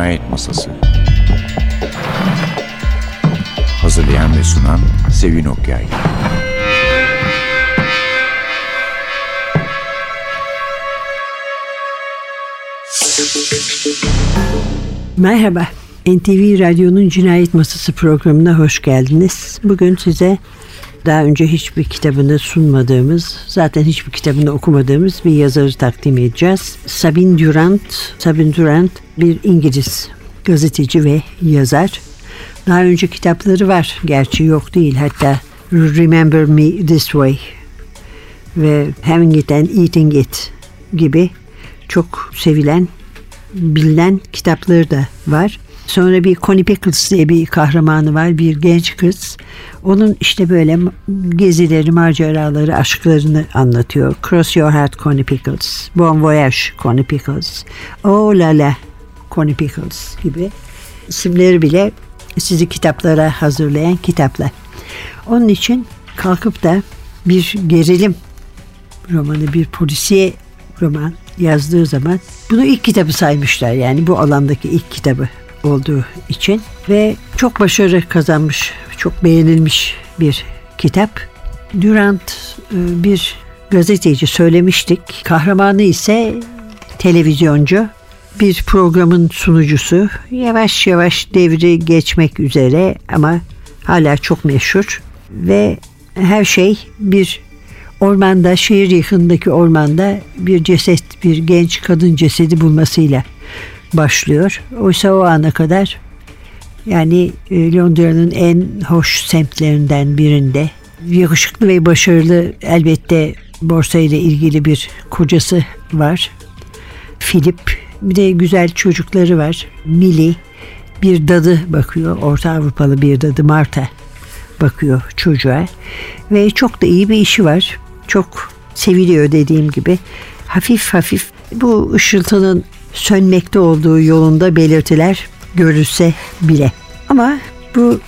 Cinayet Masası. Hazırlayan ve sunan Sevin Okyay. Merhaba, NTV Radyo'nun Cinayet Masası programına hoş geldiniz. Bugün size daha önce hiçbir kitabını sunmadığımız, zaten hiçbir kitabını okumadığımız bir yazarı takdim edeceğiz. Sabine Durant. Sabine Durant bir İngiliz gazeteci ve yazar. Daha önce kitapları var, gerçi yok değil. Hatta Remember Me This Way ve Having It and Eating It gibi çok sevilen, bilinen kitapları da var. Sonra bir Connie Pickles diye bir kahramanı var. Bir genç kız. Onun işte böyle gezileri, maceraları, aşklarını anlatıyor. Cross Your Heart Connie Pickles. Bon Voyage Connie Pickles. Oh la la Connie Pickles gibi isimleri bile sizi kitaplara hazırlayan kitaplar. Onun için kalkıp da bir gerilim romanı, bir polisiye roman yazdığı zaman bunu ilk kitabı saymışlar. Yani bu alandaki ilk kitabı olduğu için ve çok başarı kazanmış, çok beğenilmiş bir kitap. Durant e, bir gazeteci söylemiştik. Kahramanı ise televizyoncu, bir programın sunucusu. Yavaş yavaş devri geçmek üzere ama hala çok meşhur ve her şey bir ormanda, şehir yakınındaki ormanda bir ceset, bir genç kadın cesedi bulmasıyla başlıyor. Oysa o ana kadar yani e, Londra'nın en hoş semtlerinden birinde yakışıklı ve başarılı elbette borsayla ilgili bir kocası var. Philip bir de güzel çocukları var. Millie bir dadı bakıyor. Orta Avrupalı bir dadı Marta bakıyor çocuğa. Ve çok da iyi bir işi var. Çok seviliyor dediğim gibi. Hafif hafif bu ışıltının sönmekte olduğu yolunda belirtiler görülse bile. Ama bu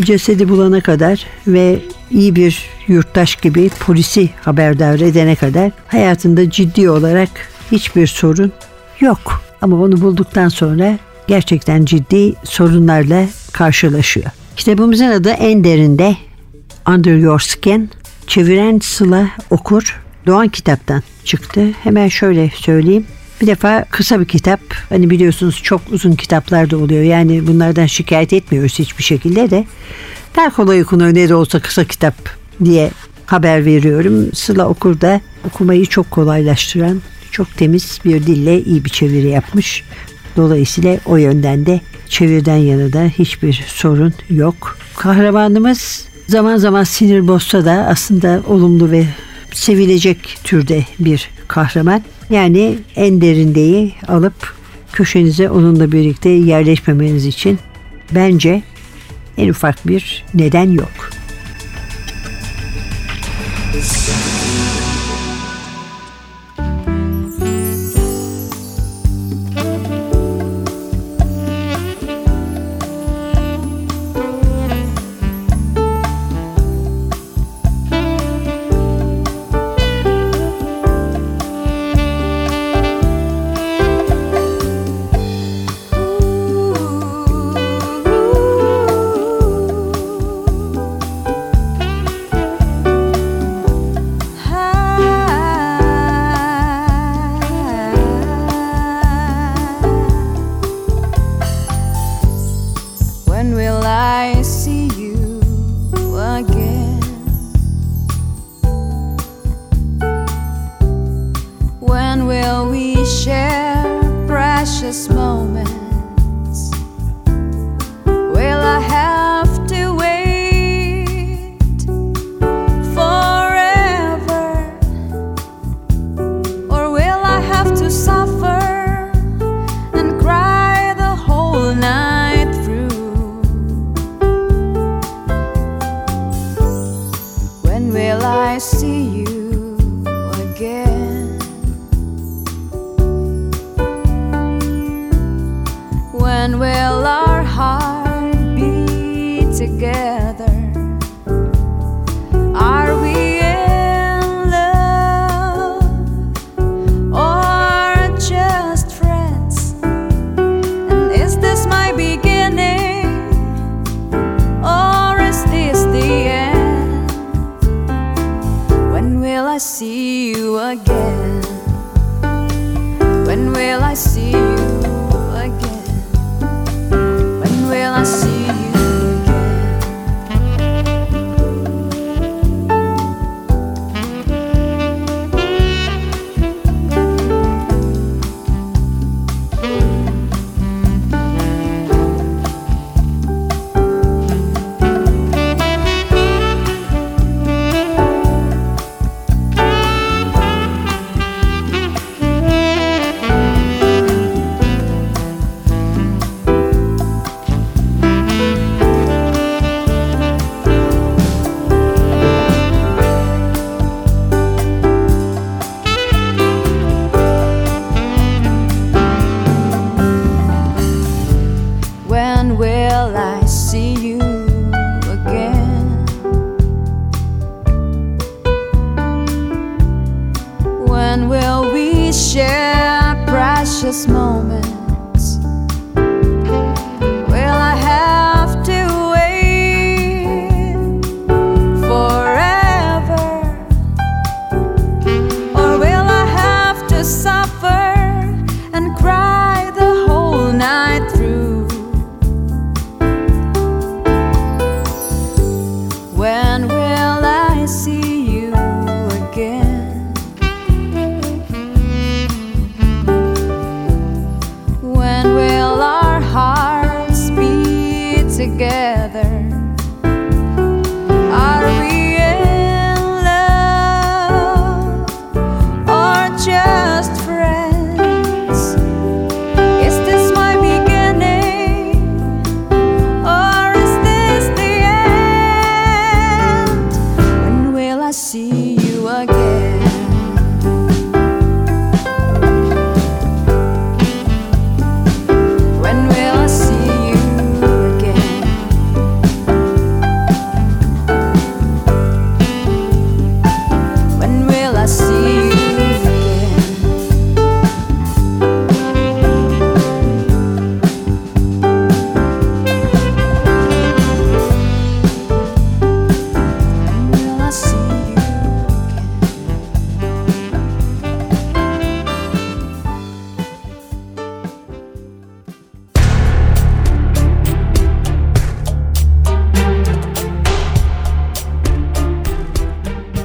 cesedi bulana kadar ve iyi bir yurttaş gibi polisi haberdar edene kadar hayatında ciddi olarak hiçbir sorun yok. Ama onu bulduktan sonra gerçekten ciddi sorunlarla karşılaşıyor. Kitabımızın adı en derinde Under Your Skin. Çeviren Sıla Okur. Doğan kitaptan çıktı. Hemen şöyle söyleyeyim. Bir defa kısa bir kitap. Hani biliyorsunuz çok uzun kitaplar da oluyor. Yani bunlardan şikayet etmiyoruz hiçbir şekilde de. Daha kolay okunur ne de olsa kısa kitap diye haber veriyorum. Sıla Okur da okumayı çok kolaylaştıran, çok temiz bir dille iyi bir çeviri yapmış. Dolayısıyla o yönden de çevirden yana da hiçbir sorun yok. Kahramanımız zaman zaman sinir bozsa da aslında olumlu ve sevilecek türde bir kahraman. Yani en derindeyi alıp köşenize onunla birlikte yerleşmemeniz için bence en ufak bir neden yok. I and we'll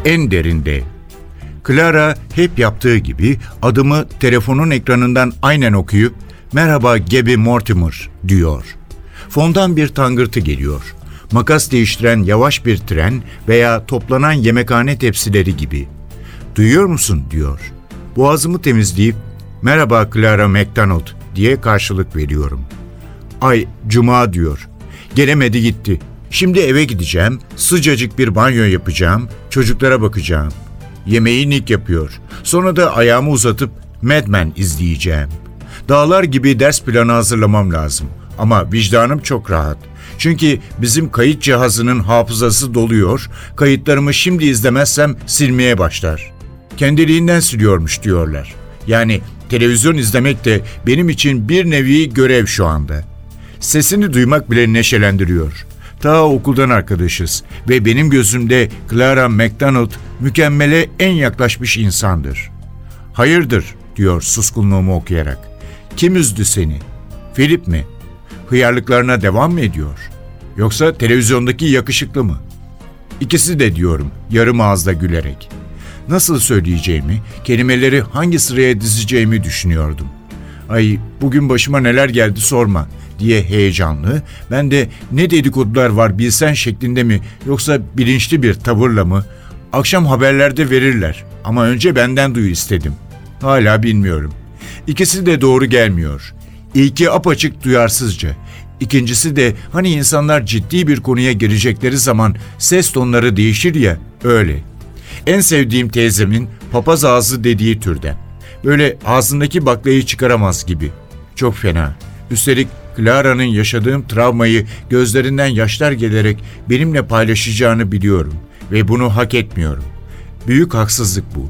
En derinde. Clara hep yaptığı gibi adımı telefonun ekranından aynen okuyup "Merhaba Gebe Mortimer." diyor. Fondan bir tangırtı geliyor. Makas değiştiren yavaş bir tren veya toplanan yemekhane tepsileri gibi. "Duyuyor musun?" diyor. Boğazımı temizleyip "Merhaba Clara McDonald." diye karşılık veriyorum. Ay cuma diyor. Gelemedi gitti. Şimdi eve gideceğim, sıcacık bir banyo yapacağım, çocuklara bakacağım. Yemeği Nick yapıyor. Sonra da ayağımı uzatıp Mad Men izleyeceğim. Dağlar gibi ders planı hazırlamam lazım. Ama vicdanım çok rahat. Çünkü bizim kayıt cihazının hafızası doluyor, kayıtlarımı şimdi izlemezsem silmeye başlar. Kendiliğinden siliyormuş diyorlar. Yani televizyon izlemek de benim için bir nevi görev şu anda. Sesini duymak bile neşelendiriyor. Ta okuldan arkadaşız ve benim gözümde Clara McDonald mükemmele en yaklaşmış insandır. Hayırdır diyor suskunluğumu okuyarak. Kim üzdü seni? Philip mi? Hıyarlıklarına devam mı ediyor? Yoksa televizyondaki yakışıklı mı? İkisi de diyorum yarım ağızla gülerek. Nasıl söyleyeceğimi, kelimeleri hangi sıraya dizeceğimi düşünüyordum. Ay bugün başıma neler geldi sorma diye heyecanlı, ben de ne dedikodular var bilsen şeklinde mi yoksa bilinçli bir tavırla mı? Akşam haberlerde verirler ama önce benden duyu istedim. Hala bilmiyorum. İkisi de doğru gelmiyor. İlki apaçık duyarsızca. İkincisi de hani insanlar ciddi bir konuya girecekleri zaman ses tonları değişir ya öyle. En sevdiğim teyzemin papaz ağzı dediği türden. Böyle ağzındaki baklayı çıkaramaz gibi. Çok fena. Üstelik Clara'nın yaşadığım travmayı gözlerinden yaşlar gelerek benimle paylaşacağını biliyorum ve bunu hak etmiyorum. Büyük haksızlık bu.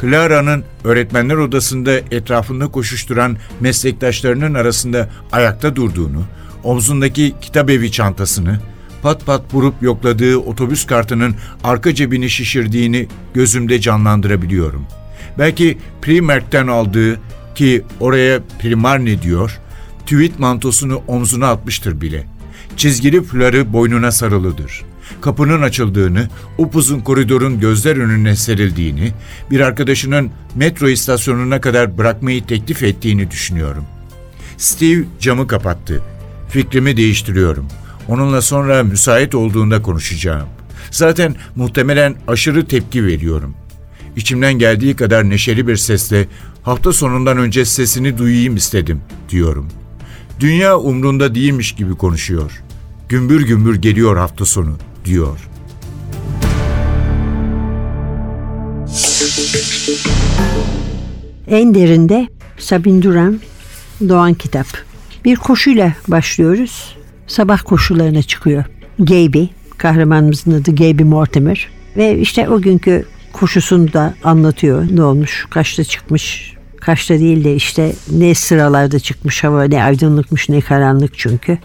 Clara'nın öğretmenler odasında etrafında koşuşturan meslektaşlarının arasında ayakta durduğunu, omzundaki kitap evi çantasını, pat pat vurup yokladığı otobüs kartının arka cebini şişirdiğini gözümde canlandırabiliyorum. Belki Primark'ten aldığı ki oraya Primarni diyor, tweet mantosunu omzuna atmıştır bile. Çizgili fuları boynuna sarılıdır. Kapının açıldığını, upuzun koridorun gözler önüne serildiğini, bir arkadaşının metro istasyonuna kadar bırakmayı teklif ettiğini düşünüyorum. Steve camı kapattı. Fikrimi değiştiriyorum. Onunla sonra müsait olduğunda konuşacağım. Zaten muhtemelen aşırı tepki veriyorum. İçimden geldiği kadar neşeli bir sesle hafta sonundan önce sesini duyayım istedim diyorum. Dünya umrunda değilmiş gibi konuşuyor. Gümbür gümbür geliyor hafta sonu diyor. En derinde Sabin Duran Doğan Kitap. Bir koşuyla başlıyoruz. Sabah koşularına çıkıyor. Gaby, kahramanımızın adı Gaby Mortimer. Ve işte o günkü koşusunu da anlatıyor. Ne olmuş, kaçta çıkmış, kaçta değil de işte ne sıralarda çıkmış hava ne aydınlıkmış ne karanlık çünkü.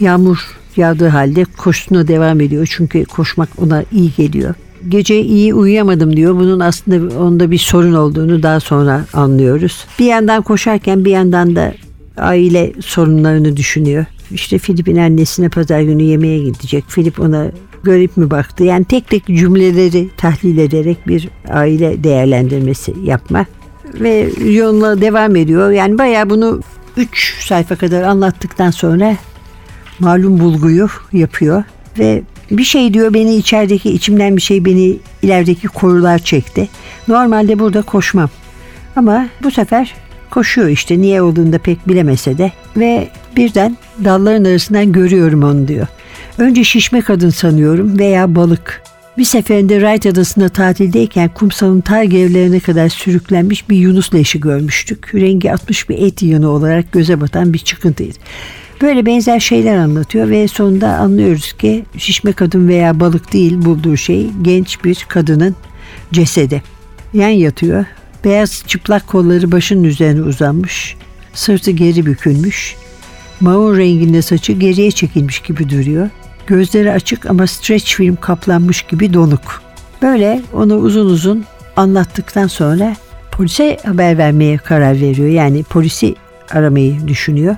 Yağmur yağdığı halde koşusuna devam ediyor çünkü koşmak ona iyi geliyor. Gece iyi uyuyamadım diyor. Bunun aslında onda bir sorun olduğunu daha sonra anlıyoruz. Bir yandan koşarken bir yandan da aile sorunlarını düşünüyor. İşte Filip'in annesine pazar günü yemeğe gidecek. Filip ona garip mi baktı? Yani tek tek cümleleri tahlil ederek bir aile değerlendirmesi yapma. Ve yoluna devam ediyor. Yani bayağı bunu 3 sayfa kadar anlattıktan sonra malum bulguyu yapıyor. Ve bir şey diyor beni içerideki içimden bir şey beni ilerideki korular çekti. Normalde burada koşmam. Ama bu sefer koşuyor işte niye olduğunu da pek bilemese de ve birden dalların arasından görüyorum onu diyor. Önce şişme kadın sanıyorum veya balık. Bir seferinde Wright Adası'nda tatildeyken kumsalın tar gevlerine kadar sürüklenmiş bir yunus leşi görmüştük. Rengi atmış bir et yığını olarak göze batan bir çıkıntıydı. Böyle benzer şeyler anlatıyor ve sonunda anlıyoruz ki şişme kadın veya balık değil bulduğu şey genç bir kadının cesedi. Yan yatıyor. Beyaz çıplak kolları başının üzerine uzanmış. Sırtı geri bükülmüş. Maun renginde saçı geriye çekilmiş gibi duruyor. Gözleri açık ama stretch film kaplanmış gibi donuk. Böyle onu uzun uzun anlattıktan sonra polise haber vermeye karar veriyor. Yani polisi aramayı düşünüyor.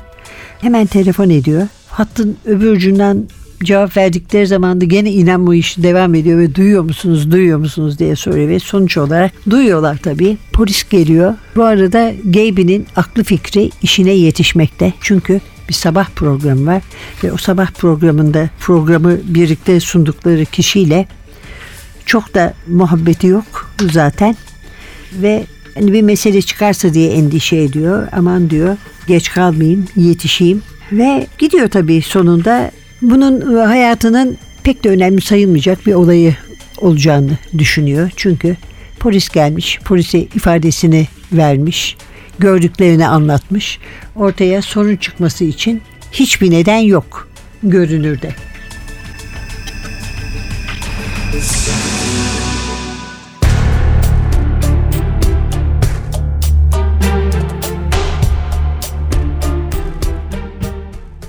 Hemen telefon ediyor. Hattın öbür ucundan cevap verdikleri zaman da gene inanma işi devam ediyor ve duyuyor musunuz duyuyor musunuz diye soruyor ve sonuç olarak duyuyorlar tabii. Polis geliyor. Bu arada Gabe'nin aklı fikri işine yetişmekte. Çünkü bir sabah programı var ve o sabah programında programı birlikte sundukları kişiyle çok da muhabbeti yok zaten ve hani bir mesele çıkarsa diye endişe ediyor. Aman diyor geç kalmayayım, yetişeyim ve gidiyor tabii sonunda. Bunun hayatının pek de önemli sayılmayacak bir olayı olacağını düşünüyor. Çünkü polis gelmiş, polise ifadesini vermiş, gördüklerini anlatmış. Ortaya sorun çıkması için hiçbir neden yok görünürde.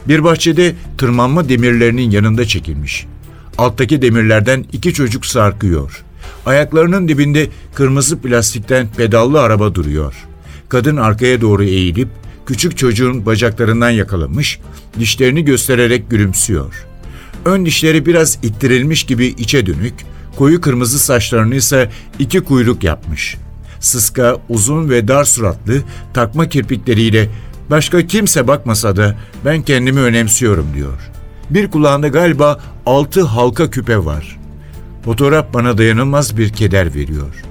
Bir bahçede tırmanma demirlerinin yanında çekilmiş. Alttaki demirlerden iki çocuk sarkıyor. Ayaklarının dibinde kırmızı plastikten pedallı araba duruyor. Kadın arkaya doğru eğilip küçük çocuğun bacaklarından yakalamış, dişlerini göstererek gülümsüyor. Ön dişleri biraz ittirilmiş gibi içe dönük, koyu kırmızı saçlarını ise iki kuyruk yapmış. Sıska, uzun ve dar suratlı, takma kirpikleriyle Başka kimse bakmasa da ben kendimi önemsiyorum diyor. Bir kulağında galiba altı halka küpe var. Fotoğraf bana dayanılmaz bir keder veriyor.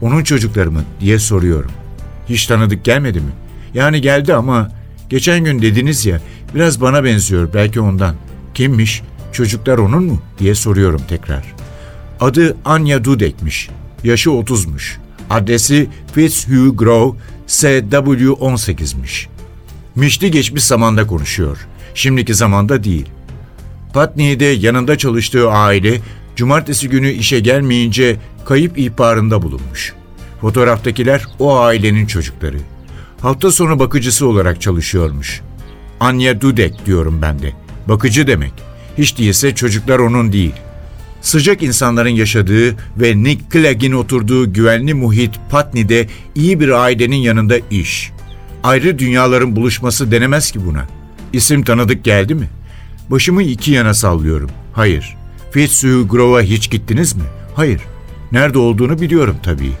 Onun çocukları mı diye soruyorum. Hiç tanıdık gelmedi mi? Yani geldi ama geçen gün dediniz ya biraz bana benziyor belki ondan. Kimmiş? Çocuklar onun mu? diye soruyorum tekrar. Adı Anya Dudek'miş. Yaşı 30'muş. Adresi Fitzhugh Grove, SW18'miş. Mişli geçmiş zamanda konuşuyor. Şimdiki zamanda değil. Patni'de yanında çalıştığı aile cumartesi günü işe gelmeyince kayıp ihbarında bulunmuş. Fotoğraftakiler o ailenin çocukları. Hafta sonu bakıcısı olarak çalışıyormuş. Anya Dudek diyorum ben de. Bakıcı demek. Hiç değilse çocuklar onun değil. Sıcak insanların yaşadığı ve Nick Clegg'in oturduğu güvenli muhit Patni'de iyi bir ailenin yanında iş. Ayrı dünyaların buluşması denemez ki buna. İsim tanıdık geldi mi? Başımı iki yana sallıyorum. Hayır. Fitzhugh Grove'a hiç gittiniz mi? Hayır. Nerede olduğunu biliyorum tabii.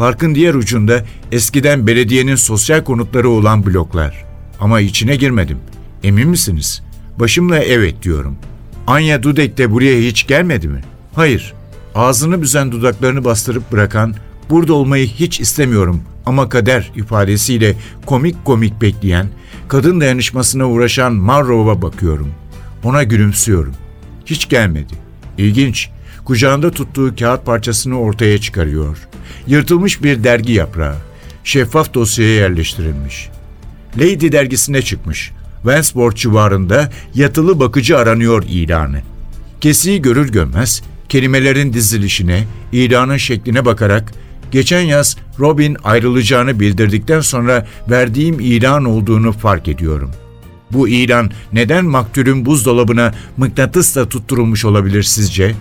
Parkın diğer ucunda eskiden belediyenin sosyal konutları olan bloklar. Ama içine girmedim. Emin misiniz? Başımla evet diyorum. Anya Dudek de buraya hiç gelmedi mi? Hayır. Ağzını büzen dudaklarını bastırıp bırakan, burada olmayı hiç istemiyorum ama kader ifadesiyle komik komik bekleyen, kadın dayanışmasına uğraşan Marrow'a bakıyorum. Ona gülümsüyorum. Hiç gelmedi. İlginç. Kucağında tuttuğu kağıt parçasını ortaya çıkarıyor. Yırtılmış bir dergi yaprağı. Şeffaf dosyaya yerleştirilmiş. Lady dergisine çıkmış. Wansport civarında yatılı bakıcı aranıyor ilanı. Kesiyi görür görmez kelimelerin dizilişine, ilanın şekline bakarak geçen yaz Robin ayrılacağını bildirdikten sonra verdiğim ilan olduğunu fark ediyorum. Bu ilan neden maktulün buzdolabına mıknatısla tutturulmuş olabilir sizce?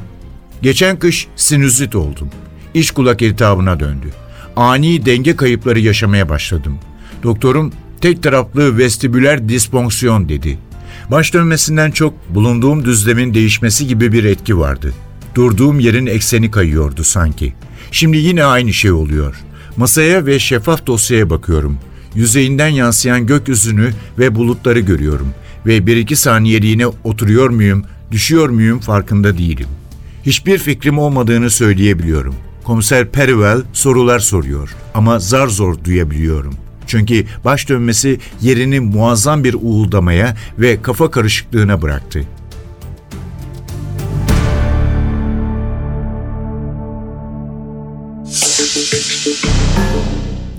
Geçen kış sinüzit oldum. İç kulak iltihabına döndü. Ani denge kayıpları yaşamaya başladım. Doktorum tek taraflı vestibüler disfonksiyon dedi. Baş dönmesinden çok bulunduğum düzlemin değişmesi gibi bir etki vardı. Durduğum yerin ekseni kayıyordu sanki. Şimdi yine aynı şey oluyor. Masaya ve şeffaf dosyaya bakıyorum. Yüzeyinden yansıyan gökyüzünü ve bulutları görüyorum. Ve bir iki saniyeliğine oturuyor muyum, düşüyor muyum farkında değilim. Hiçbir fikrim olmadığını söyleyebiliyorum. Komiser Periwell sorular soruyor ama zar zor duyabiliyorum. Çünkü baş dönmesi yerini muazzam bir uğuldamaya ve kafa karışıklığına bıraktı.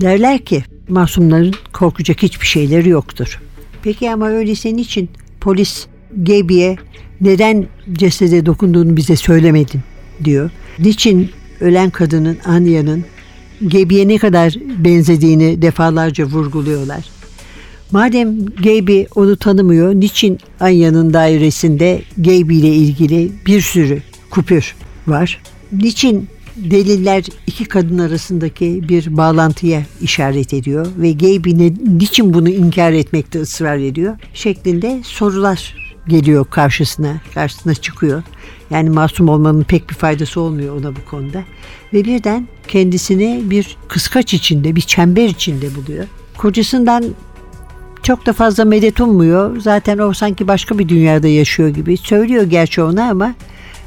Derler ki masumların korkacak hiçbir şeyleri yoktur. Peki ama öyleyse niçin polis Gaby'e neden cesede dokunduğunu bize söylemedin diyor. Niçin ölen kadının Anya'nın Gaby'e ne kadar benzediğini defalarca vurguluyorlar. Madem Gaby onu tanımıyor, niçin Anya'nın dairesinde Gaby ile ilgili bir sürü kupür var? Niçin deliller iki kadın arasındaki bir bağlantıya işaret ediyor ve Gaby ne, niçin bunu inkar etmekte ısrar ediyor şeklinde sorular geliyor karşısına, karşısına çıkıyor. Yani masum olmanın pek bir faydası olmuyor ona bu konuda. Ve birden kendisini bir kıskaç içinde, bir çember içinde buluyor. Kocasından çok da fazla medet ummuyor. Zaten o sanki başka bir dünyada yaşıyor gibi. Söylüyor gerçi ona ama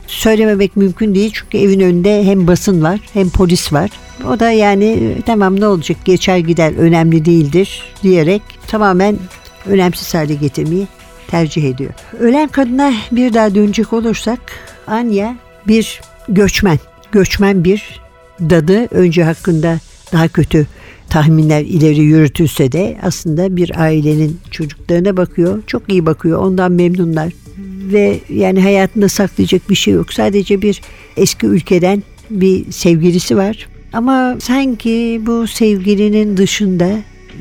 söylememek mümkün değil. Çünkü evin önünde hem basın var hem polis var. O da yani tamam ne olacak geçer gider önemli değildir diyerek tamamen önemsiz hale getirmeyi tercih ediyor. Ölen kadına bir daha dönecek olursak Anya bir göçmen. Göçmen bir dadı önce hakkında daha kötü tahminler ileri yürütülse de aslında bir ailenin çocuklarına bakıyor. Çok iyi bakıyor. Ondan memnunlar. Ve yani hayatında saklayacak bir şey yok. Sadece bir eski ülkeden bir sevgilisi var. Ama sanki bu sevgilinin dışında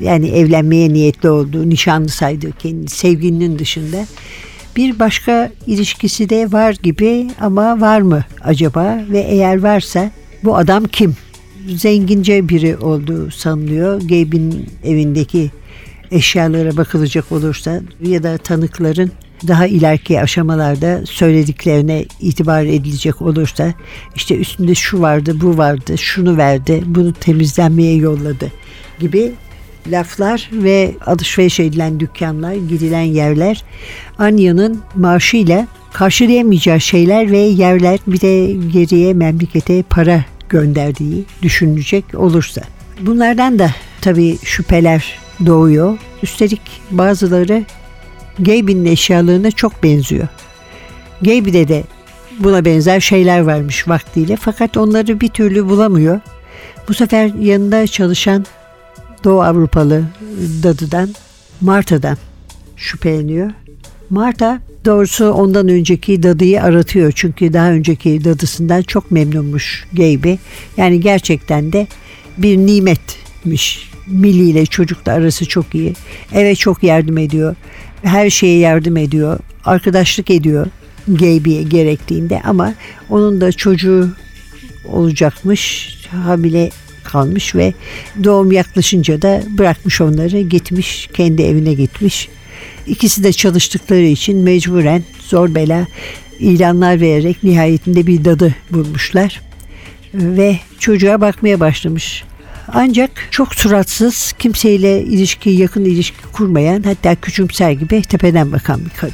yani evlenmeye niyetli olduğu, nişanlı saydığı kendi sevgilinin dışında bir başka ilişkisi de var gibi ama var mı acaba ve eğer varsa bu adam kim? Zengince biri olduğu sanılıyor. Gabe'in evindeki eşyalara bakılacak olursa ya da tanıkların daha ileriki aşamalarda söylediklerine itibar edilecek olursa işte üstünde şu vardı, bu vardı, şunu verdi, bunu temizlenmeye yolladı gibi laflar ve alışveriş edilen dükkanlar, gidilen yerler Anya'nın maaşıyla karşılayamayacağı şeyler ve yerler bir de geriye memlekete para gönderdiği düşünülecek olursa. Bunlardan da tabii şüpheler doğuyor. Üstelik bazıları Gabe'in eşyalarına çok benziyor. Gabe'de de buna benzer şeyler varmış vaktiyle fakat onları bir türlü bulamıyor. Bu sefer yanında çalışan Doğu Avrupalı dadıdan Marta'dan şüpheleniyor. Marta doğrusu ondan önceki dadıyı aratıyor. Çünkü daha önceki dadısından çok memnunmuş Gabe'i. Yani gerçekten de bir nimetmiş. Millie ile çocukla arası çok iyi. Eve çok yardım ediyor. Her şeye yardım ediyor. Arkadaşlık ediyor. Gaby'ye gerektiğinde ama onun da çocuğu olacakmış hamile kalmış ve doğum yaklaşınca da bırakmış onları gitmiş kendi evine gitmiş. İkisi de çalıştıkları için mecburen zor bela ilanlar vererek nihayetinde bir dadı bulmuşlar ve çocuğa bakmaya başlamış. Ancak çok suratsız, kimseyle ilişki, yakın ilişki kurmayan, hatta küçümser gibi tepeden bakan bir kadın.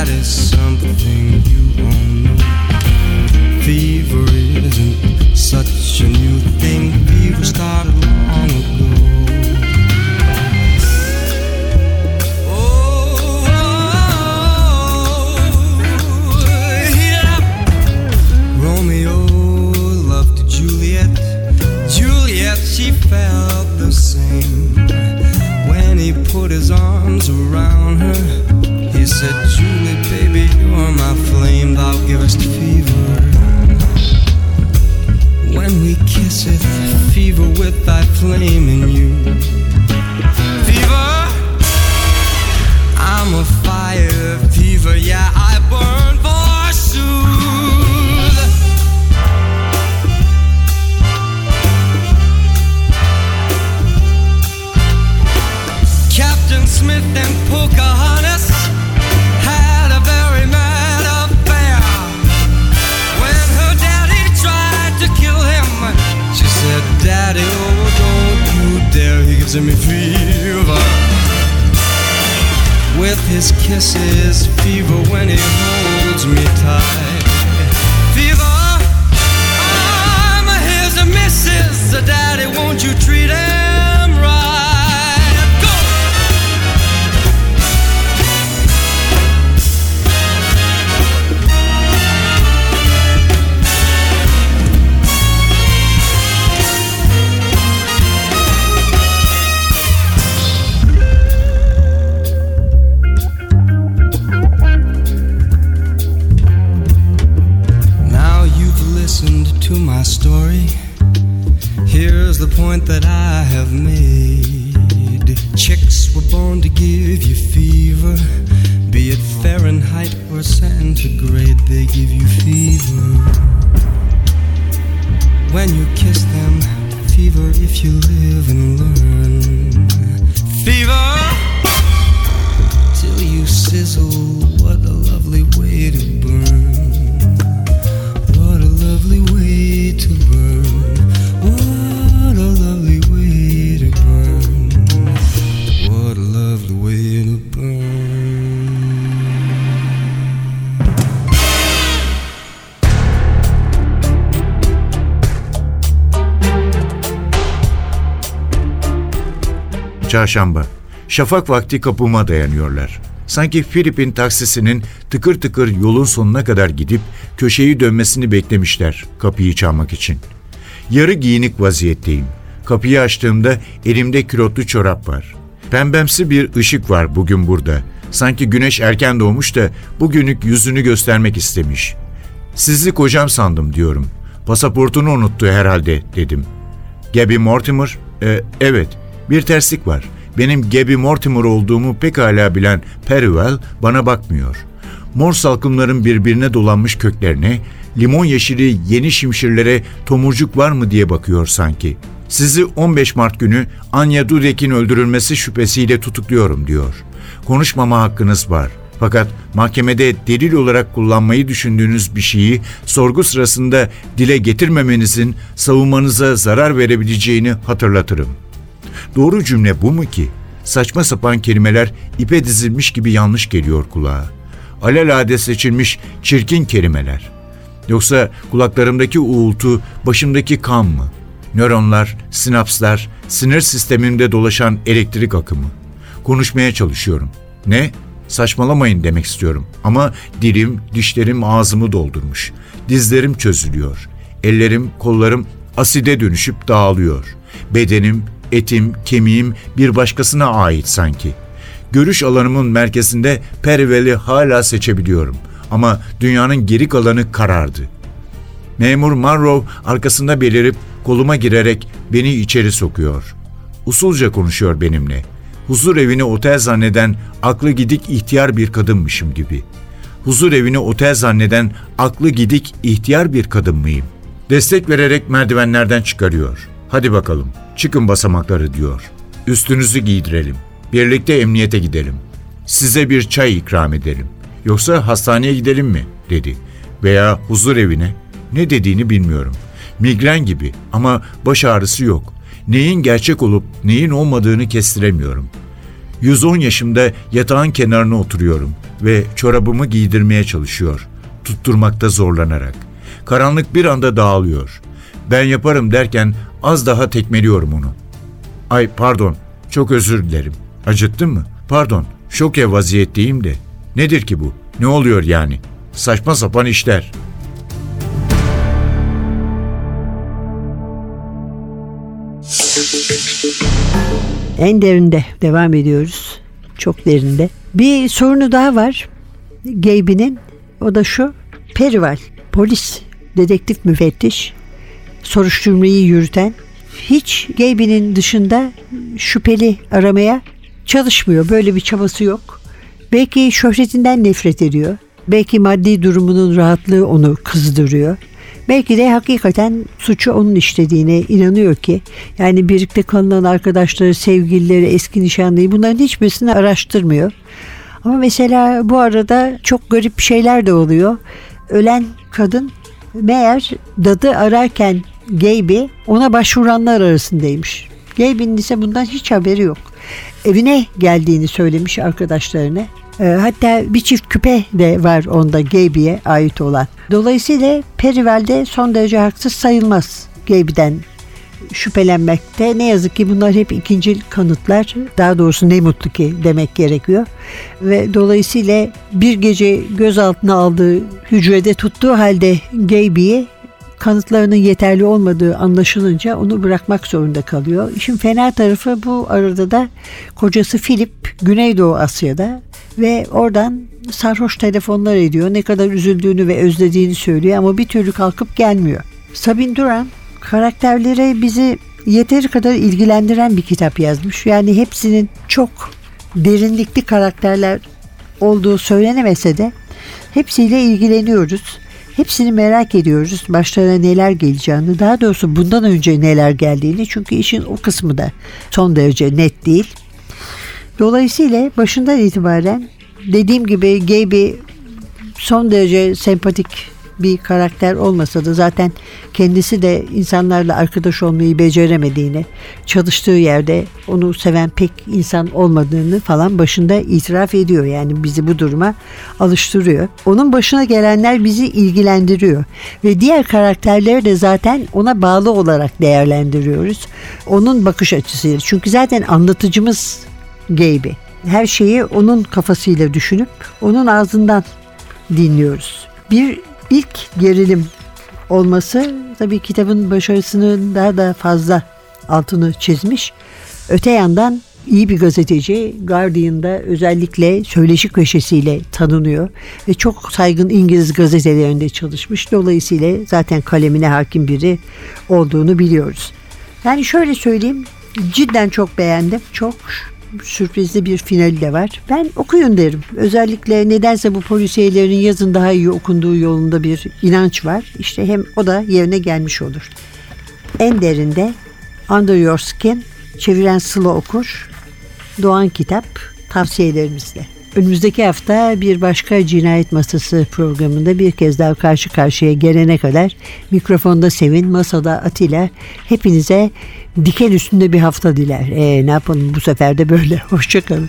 That is something you all know. Fever isn't such a new thing. Fever started long ago. Oh, she felt the same. When he put his arms around her, he said, my flame, thou givest fever. When we kiss it, fever with thy flame in you. Çarşamba. Şafak vakti kapıma dayanıyorlar. Sanki Filip'in taksisinin tıkır tıkır yolun sonuna kadar gidip köşeyi dönmesini beklemişler kapıyı çalmak için. Yarı giyinik vaziyetteyim. Kapıyı açtığımda elimde külotlu çorap var. Pembemsi bir ışık var bugün burada. Sanki güneş erken doğmuş da bugünlük yüzünü göstermek istemiş. Sizi kocam sandım diyorum. Pasaportunu unuttu herhalde dedim. Gabby Mortimer, "E, evet bir terslik var. benim Gaby Mortimer olduğumu pekala bilen Perivale bana bakmıyor. Mor salkımların birbirine dolanmış köklerine, limon yeşili yeni şimşirlere tomurcuk var mı diye bakıyor sanki. Sizi 15 Mart günü Anya Dudek'in öldürülmesi şüphesiyle tutukluyorum diyor. Konuşmama hakkınız var. Fakat mahkemede delil olarak kullanmayı düşündüğünüz bir şeyi sorgu sırasında dile getirmemenizin savunmanıza zarar verebileceğini hatırlatırım. Doğru cümle bu mu ki? Saçma sapan kelimeler ipe dizilmiş gibi yanlış geliyor kulağa. Alelade seçilmiş çirkin kelimeler. Yoksa kulaklarımdaki uğultu başımdaki kan mı? Nöronlar, sinapslar, sinir sistemimde dolaşan elektrik akımı. Konuşmaya çalışıyorum. Ne? Saçmalamayın demek istiyorum. Ama dilim, dişlerim ağzımı doldurmuş. Dizlerim çözülüyor. Ellerim, kollarım aside dönüşüp dağılıyor. Bedenim, etim, kemiğim bir başkasına ait sanki. Görüş alanımın merkezinde Pervel'i hala seçebiliyorum. Ama dünyanın geri kalanı karardı. Memur Monroe arkasında belirip koluma girerek beni içeri sokuyor. Usulca konuşuyor benimle. Huzur evini otel zanneden aklı gidik ihtiyar bir kadınmışım gibi. Huzur evini otel zanneden aklı gidik ihtiyar bir kadın mıyım? Destek vererek merdivenlerden çıkarıyor. Hadi bakalım çıkın basamakları diyor. Üstünüzü giydirelim. Birlikte emniyete gidelim. Size bir çay ikram edelim. Yoksa hastaneye gidelim mi? dedi. Veya huzur evine. Ne dediğini bilmiyorum. Migren gibi ama baş ağrısı yok. Neyin gerçek olup neyin olmadığını kestiremiyorum. 110 yaşımda yatağın kenarına oturuyorum ve çorabımı giydirmeye çalışıyor. Tutturmakta zorlanarak. Karanlık bir anda dağılıyor. Ben yaparım derken az daha tekmeliyorum onu. Ay pardon, çok özür dilerim. Acıttın mı? Pardon, şoke vaziyetteyim de. Nedir ki bu? Ne oluyor yani? Saçma sapan işler. En derinde devam ediyoruz. Çok derinde. Bir sorunu daha var. Gabe'nin. O da şu. Perival, polis, dedektif müfettiş, soruşturmayı yürüten hiç Gabe'nin dışında şüpheli aramaya çalışmıyor. Böyle bir çabası yok. Belki şöhretinden nefret ediyor. Belki maddi durumunun rahatlığı onu kızdırıyor. Belki de hakikaten suçu onun işlediğine inanıyor ki yani birlikte kalınan arkadaşları, sevgilileri, eski nişanlıyı bunların hiçbirisini araştırmıyor. Ama mesela bu arada çok garip şeyler de oluyor. Ölen kadın meğer dadı ararken Gabe'i ona başvuranlar arasındaymış. Gabe'in ise bundan hiç haberi yok. Evine geldiğini söylemiş arkadaşlarına. E, hatta bir çift küpe de var onda Gaby'e ait olan. Dolayısıyla Perivel de son derece haksız sayılmaz Gaby'den şüphelenmekte. Ne yazık ki bunlar hep ikinci kanıtlar. Daha doğrusu ne mutlu ki demek gerekiyor. Ve dolayısıyla bir gece gözaltına aldığı hücrede tuttuğu halde Gaby'yi kanıtlarının yeterli olmadığı anlaşılınca onu bırakmak zorunda kalıyor. İşin fena tarafı bu arada da kocası Philip Güneydoğu Asya'da ve oradan sarhoş telefonlar ediyor. Ne kadar üzüldüğünü ve özlediğini söylüyor ama bir türlü kalkıp gelmiyor. Sabine Duran karakterlere bizi yeteri kadar ilgilendiren bir kitap yazmış. Yani hepsinin çok derinlikli karakterler olduğu söylenemese de hepsiyle ilgileniyoruz. Hepsini merak ediyoruz. Başlarına neler geleceğini, daha doğrusu bundan önce neler geldiğini. Çünkü işin o kısmı da son derece net değil. Dolayısıyla başından itibaren dediğim gibi Gaby son derece sempatik bir karakter olmasa da zaten kendisi de insanlarla arkadaş olmayı beceremediğini, çalıştığı yerde onu seven pek insan olmadığını falan başında itiraf ediyor. Yani bizi bu duruma alıştırıyor. Onun başına gelenler bizi ilgilendiriyor ve diğer karakterleri de zaten ona bağlı olarak değerlendiriyoruz. Onun bakış açısıyla. Çünkü zaten anlatıcımız Gaby. Her şeyi onun kafasıyla düşünüp onun ağzından dinliyoruz. Bir ilk gerilim olması tabii kitabın başarısını daha da fazla altını çizmiş. Öte yandan iyi bir gazeteci Guardian'da özellikle söyleşi köşesiyle tanınıyor ve çok saygın İngiliz gazetelerinde çalışmış. Dolayısıyla zaten kalemine hakim biri olduğunu biliyoruz. Yani şöyle söyleyeyim cidden çok beğendim. Çok sürprizli bir finali de var. Ben okuyun derim. Özellikle nedense bu polisiyelerin yazın daha iyi okunduğu yolunda bir inanç var. İşte hem o da yerine gelmiş olur. En derinde Under Your Skin, çeviren Sıla Okur, Doğan Kitap tavsiyelerimizle. Önümüzdeki hafta bir başka cinayet masası programında bir kez daha karşı karşıya gelene kadar mikrofonda Sevin, masada Atilla hepinize diken üstünde bir hafta diler. E, ne yapalım bu sefer de böyle. Hoşçakalın.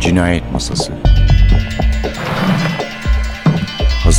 Cinayet Masası